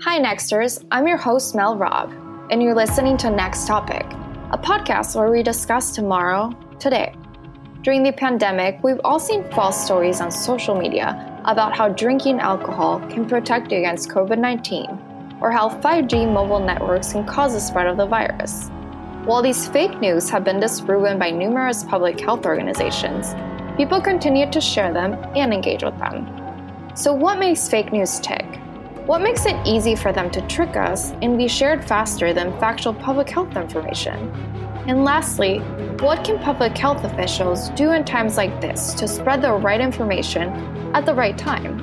Hi, Nexters. I'm your host, Mel Robb, and you're listening to Next Topic, a podcast where we discuss tomorrow, today. During the pandemic, we've all seen false stories on social media about how drinking alcohol can protect you against COVID 19, or how 5G mobile networks can cause the spread of the virus. While these fake news have been disproven by numerous public health organizations, people continue to share them and engage with them. So, what makes fake news tick? What makes it easy for them to trick us and be shared faster than factual public health information? And lastly, what can public health officials do in times like this to spread the right information at the right time?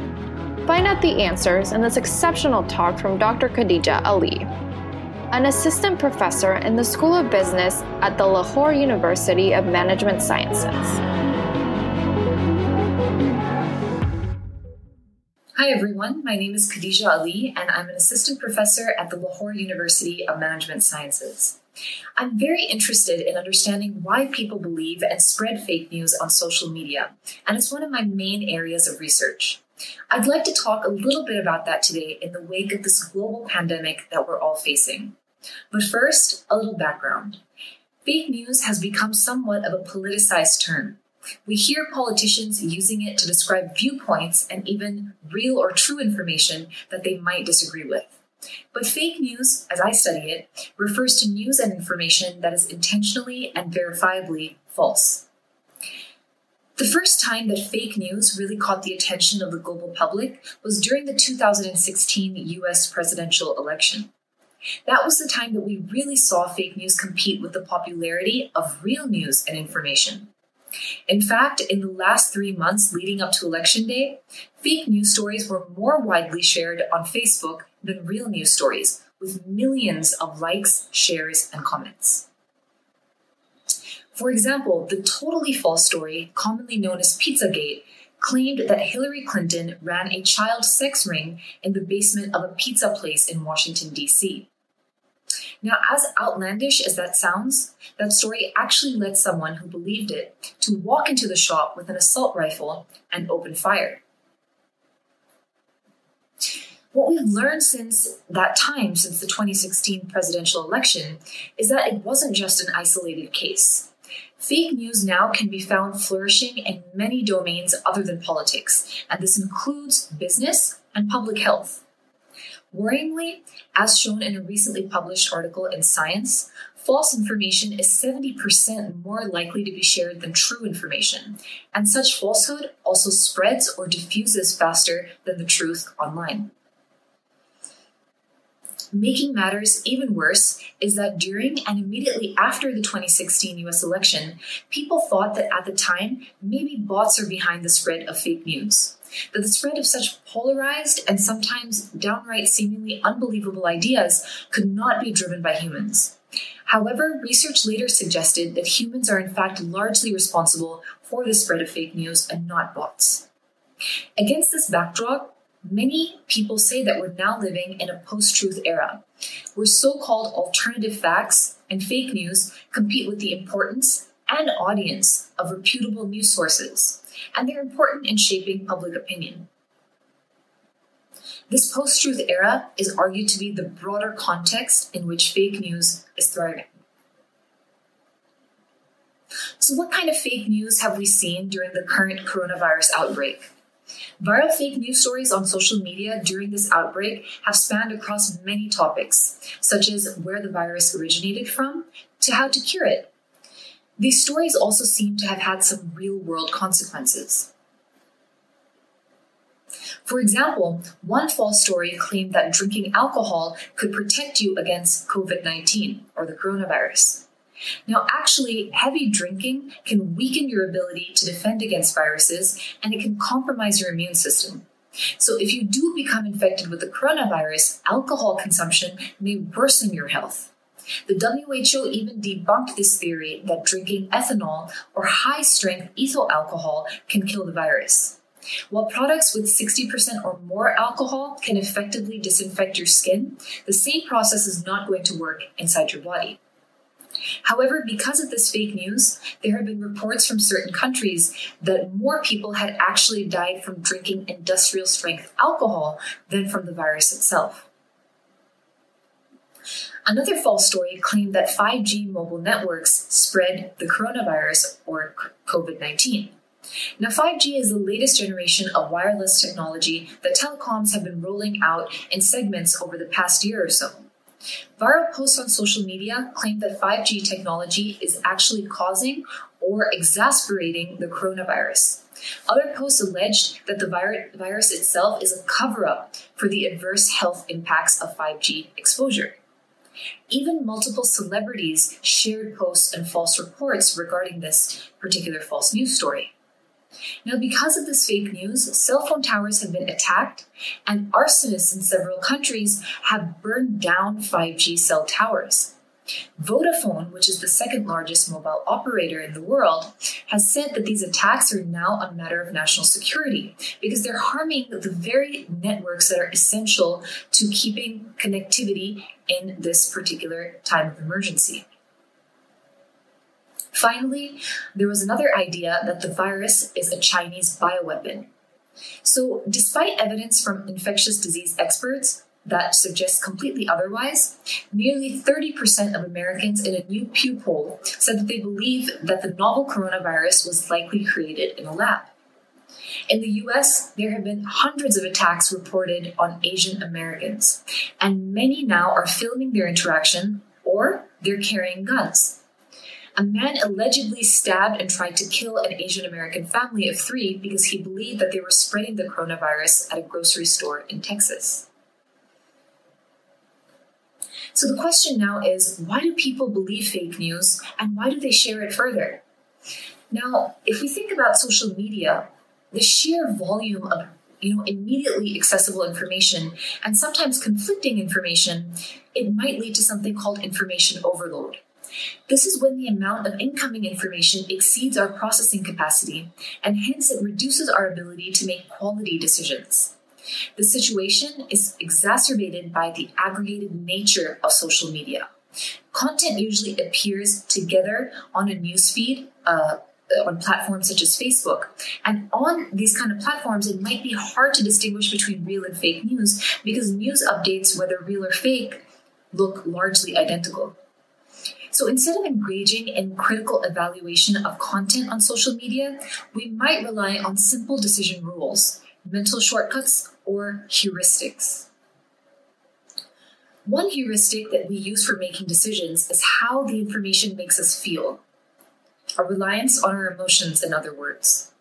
Find out the answers in this exceptional talk from Dr. Khadija Ali, an assistant professor in the School of Business at the Lahore University of Management Sciences. Hi everyone, my name is Khadija Ali and I'm an assistant professor at the Lahore University of Management Sciences. I'm very interested in understanding why people believe and spread fake news on social media, and it's one of my main areas of research. I'd like to talk a little bit about that today in the wake of this global pandemic that we're all facing. But first, a little background. Fake news has become somewhat of a politicized term. We hear politicians using it to describe viewpoints and even real or true information that they might disagree with. But fake news, as I study it, refers to news and information that is intentionally and verifiably false. The first time that fake news really caught the attention of the global public was during the 2016 US presidential election. That was the time that we really saw fake news compete with the popularity of real news and information. In fact, in the last three months leading up to Election Day, fake news stories were more widely shared on Facebook than real news stories, with millions of likes, shares, and comments. For example, the totally false story, commonly known as Pizzagate, claimed that Hillary Clinton ran a child sex ring in the basement of a pizza place in Washington, D.C. Now, as outlandish as that sounds, that story actually led someone who believed it to walk into the shop with an assault rifle and open fire. What we've learned since that time, since the 2016 presidential election, is that it wasn't just an isolated case. Fake news now can be found flourishing in many domains other than politics, and this includes business and public health. Worryingly, as shown in a recently published article in Science, false information is 70% more likely to be shared than true information, and such falsehood also spreads or diffuses faster than the truth online. Making matters even worse is that during and immediately after the 2016 US election, people thought that at the time, maybe bots are behind the spread of fake news that the spread of such polarized and sometimes downright seemingly unbelievable ideas could not be driven by humans. However, research later suggested that humans are in fact largely responsible for the spread of fake news and not bots. Against this backdrop, many people say that we're now living in a post truth era, where so called alternative facts and fake news compete with the importance and audience of reputable news sources and they're important in shaping public opinion. This post truth era is argued to be the broader context in which fake news is thriving. So, what kind of fake news have we seen during the current coronavirus outbreak? Viral fake news stories on social media during this outbreak have spanned across many topics, such as where the virus originated from to how to cure it these stories also seem to have had some real world consequences. For example, one false story claimed that drinking alcohol could protect you against COVID 19 or the coronavirus. Now, actually, heavy drinking can weaken your ability to defend against viruses and it can compromise your immune system. So, if you do become infected with the coronavirus, alcohol consumption may worsen your health. The WHO even debunked this theory that drinking ethanol or high strength ethyl alcohol can kill the virus. While products with 60% or more alcohol can effectively disinfect your skin, the same process is not going to work inside your body. However, because of this fake news, there have been reports from certain countries that more people had actually died from drinking industrial strength alcohol than from the virus itself. Another false story claimed that 5G mobile networks spread the coronavirus or COVID 19. Now, 5G is the latest generation of wireless technology that telecoms have been rolling out in segments over the past year or so. Viral posts on social media claim that 5G technology is actually causing or exasperating the coronavirus. Other posts alleged that the virus itself is a cover up for the adverse health impacts of 5G exposure. Even multiple celebrities shared posts and false reports regarding this particular false news story. Now, because of this fake news, cell phone towers have been attacked, and arsonists in several countries have burned down 5G cell towers. Vodafone, which is the second largest mobile operator in the world, has said that these attacks are now a matter of national security because they're harming the very networks that are essential to keeping connectivity in this particular time of emergency. Finally, there was another idea that the virus is a Chinese bioweapon. So, despite evidence from infectious disease experts that suggests completely otherwise, nearly 30% of Americans in a new Pew poll said that they believe that the novel coronavirus was likely created in a lab. In the US, there have been hundreds of attacks reported on Asian Americans, and many now are filming their interaction or they're carrying guns a man allegedly stabbed and tried to kill an Asian American family of three because he believed that they were spreading the coronavirus at a grocery store in Texas. So the question now is why do people believe fake news and why do they share it further? Now, if we think about social media, the sheer volume of you know immediately accessible information and sometimes conflicting information, it might lead to something called information overload. This is when the amount of incoming information exceeds our processing capacity, and hence it reduces our ability to make quality decisions. The situation is exacerbated by the aggregated nature of social media. Content usually appears together on a newsfeed, uh, on platforms such as Facebook. And on these kind of platforms, it might be hard to distinguish between real and fake news because news updates, whether real or fake, look largely identical. So instead of engaging in critical evaluation of content on social media, we might rely on simple decision rules, mental shortcuts, or heuristics. One heuristic that we use for making decisions is how the information makes us feel. A reliance on our emotions, in other words.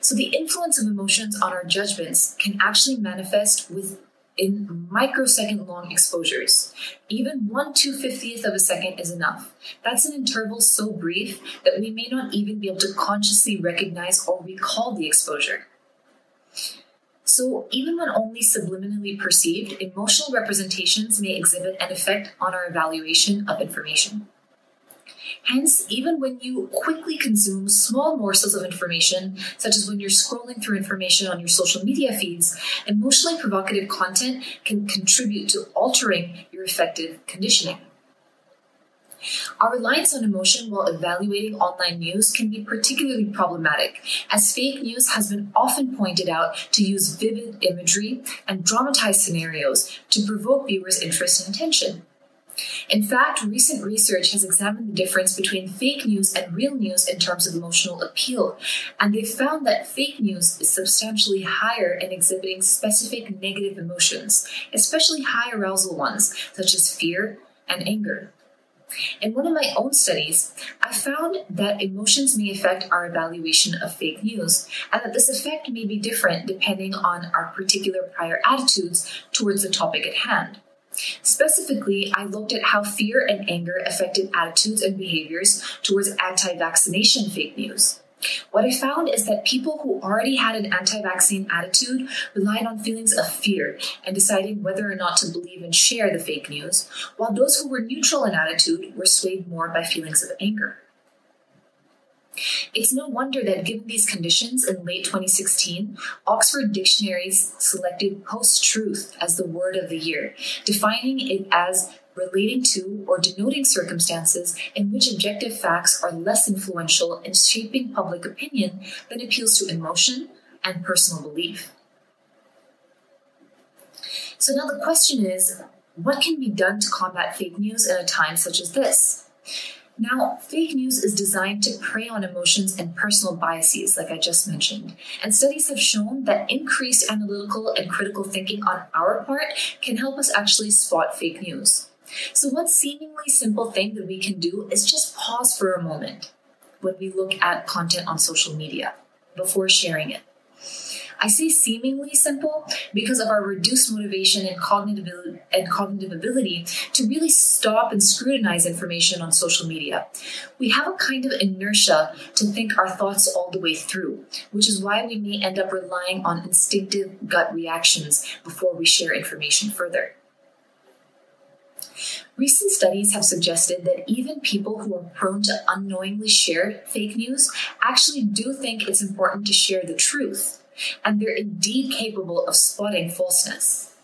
So, the influence of emotions on our judgments can actually manifest with in microsecond long exposures. Even 1 250th of a second is enough. That's an interval so brief that we may not even be able to consciously recognize or recall the exposure. So, even when only subliminally perceived, emotional representations may exhibit an effect on our evaluation of information. Hence, even when you quickly consume small morsels of information, such as when you're scrolling through information on your social media feeds, emotionally provocative content can contribute to altering your affective conditioning. Our reliance on emotion while evaluating online news can be particularly problematic, as fake news has been often pointed out to use vivid imagery and dramatized scenarios to provoke viewers' interest and attention. In fact, recent research has examined the difference between fake news and real news in terms of emotional appeal, and they found that fake news is substantially higher in exhibiting specific negative emotions, especially high arousal ones, such as fear and anger. In one of my own studies, I found that emotions may affect our evaluation of fake news, and that this effect may be different depending on our particular prior attitudes towards the topic at hand. Specifically, I looked at how fear and anger affected attitudes and behaviors towards anti vaccination fake news. What I found is that people who already had an anti vaccine attitude relied on feelings of fear and deciding whether or not to believe and share the fake news, while those who were neutral in attitude were swayed more by feelings of anger. It's no wonder that given these conditions in late 2016, Oxford Dictionaries selected post truth as the word of the year, defining it as relating to or denoting circumstances in which objective facts are less influential in shaping public opinion than appeals to emotion and personal belief. So now the question is what can be done to combat fake news in a time such as this? Now, fake news is designed to prey on emotions and personal biases, like I just mentioned. And studies have shown that increased analytical and critical thinking on our part can help us actually spot fake news. So, one seemingly simple thing that we can do is just pause for a moment when we look at content on social media before sharing it. I say seemingly simple because of our reduced motivation and cognitive, and cognitive ability to really stop and scrutinize information on social media. We have a kind of inertia to think our thoughts all the way through, which is why we may end up relying on instinctive gut reactions before we share information further. Recent studies have suggested that even people who are prone to unknowingly share fake news actually do think it's important to share the truth, and they're indeed capable of spotting falseness.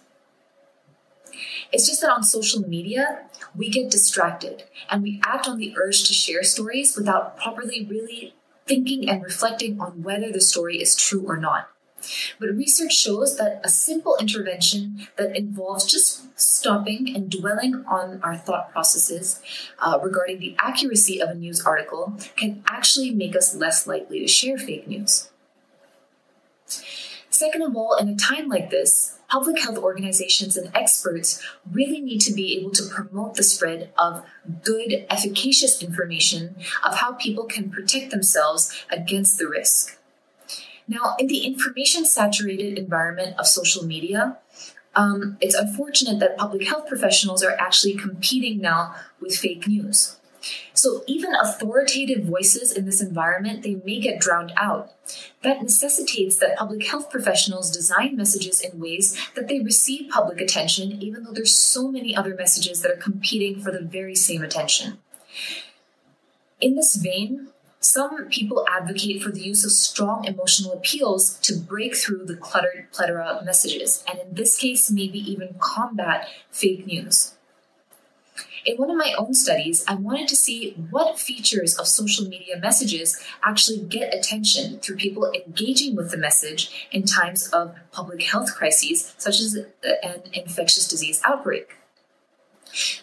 It's just that on social media, we get distracted and we act on the urge to share stories without properly really thinking and reflecting on whether the story is true or not. But research shows that a simple intervention that involves just stopping and dwelling on our thought processes uh, regarding the accuracy of a news article can actually make us less likely to share fake news. Second of all, in a time like this, public health organizations and experts really need to be able to promote the spread of good, efficacious information of how people can protect themselves against the risk. Now, in the information saturated environment of social media, um, it's unfortunate that public health professionals are actually competing now with fake news. So even authoritative voices in this environment, they may get drowned out. That necessitates that public health professionals design messages in ways that they receive public attention, even though there's so many other messages that are competing for the very same attention. In this vein, some people advocate for the use of strong emotional appeals to break through the cluttered plethora of messages, and in this case, maybe even combat fake news. In one of my own studies, I wanted to see what features of social media messages actually get attention through people engaging with the message in times of public health crises, such as an infectious disease outbreak.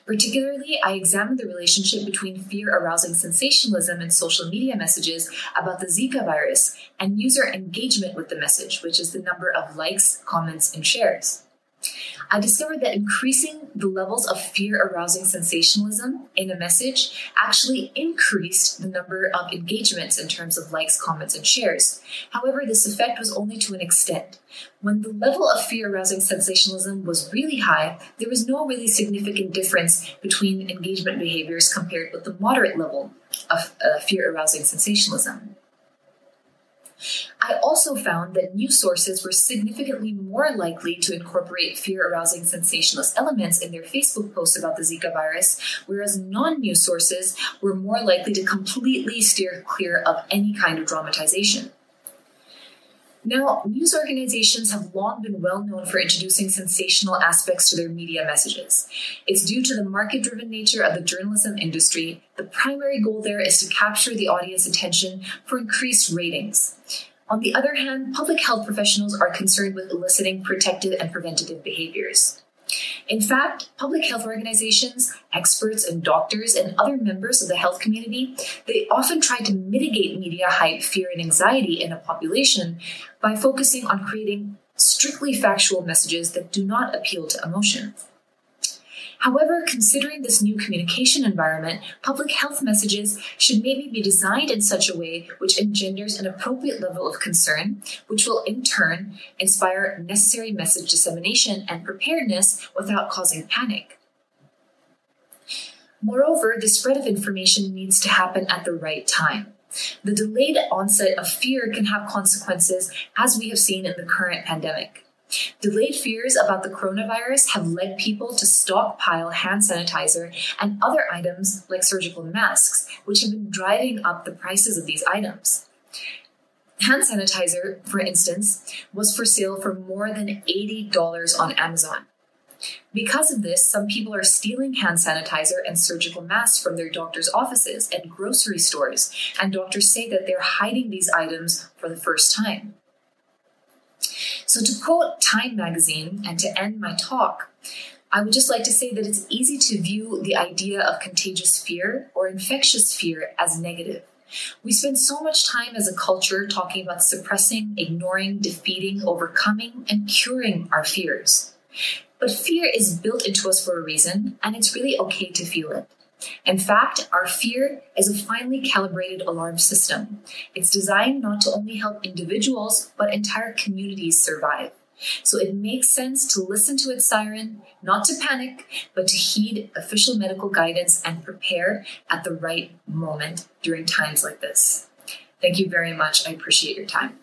Particularly, I examined the relationship between fear arousing sensationalism in social media messages about the Zika virus and user engagement with the message, which is the number of likes, comments, and shares. I discovered that increasing the levels of fear arousing sensationalism in a message actually increased the number of engagements in terms of likes, comments, and shares. However, this effect was only to an extent. When the level of fear arousing sensationalism was really high, there was no really significant difference between engagement behaviors compared with the moderate level of uh, fear arousing sensationalism. I also found that news sources were significantly more likely to incorporate fear arousing sensationalist elements in their Facebook posts about the Zika virus, whereas non news sources were more likely to completely steer clear of any kind of dramatization. Now, news organizations have long been well known for introducing sensational aspects to their media messages. It's due to the market driven nature of the journalism industry. The primary goal there is to capture the audience attention for increased ratings. On the other hand, public health professionals are concerned with eliciting protective and preventative behaviors. In fact, public health organizations, experts, and doctors and other members of the health community, they often try to mitigate media hype, fear, and anxiety in a population by focusing on creating strictly factual messages that do not appeal to emotion. However, considering this new communication environment, public health messages should maybe be designed in such a way which engenders an appropriate level of concern, which will in turn inspire necessary message dissemination and preparedness without causing panic. Moreover, the spread of information needs to happen at the right time. The delayed onset of fear can have consequences, as we have seen in the current pandemic. Delayed fears about the coronavirus have led people to stockpile hand sanitizer and other items like surgical masks, which have been driving up the prices of these items. Hand sanitizer, for instance, was for sale for more than $80 on Amazon. Because of this, some people are stealing hand sanitizer and surgical masks from their doctor's offices and grocery stores, and doctors say that they're hiding these items for the first time. So, to quote Time magazine and to end my talk, I would just like to say that it's easy to view the idea of contagious fear or infectious fear as negative. We spend so much time as a culture talking about suppressing, ignoring, defeating, overcoming, and curing our fears. But fear is built into us for a reason, and it's really okay to feel it. In fact, our fear is a finely calibrated alarm system. It's designed not to only help individuals, but entire communities survive. So it makes sense to listen to its siren, not to panic, but to heed official medical guidance and prepare at the right moment during times like this. Thank you very much. I appreciate your time.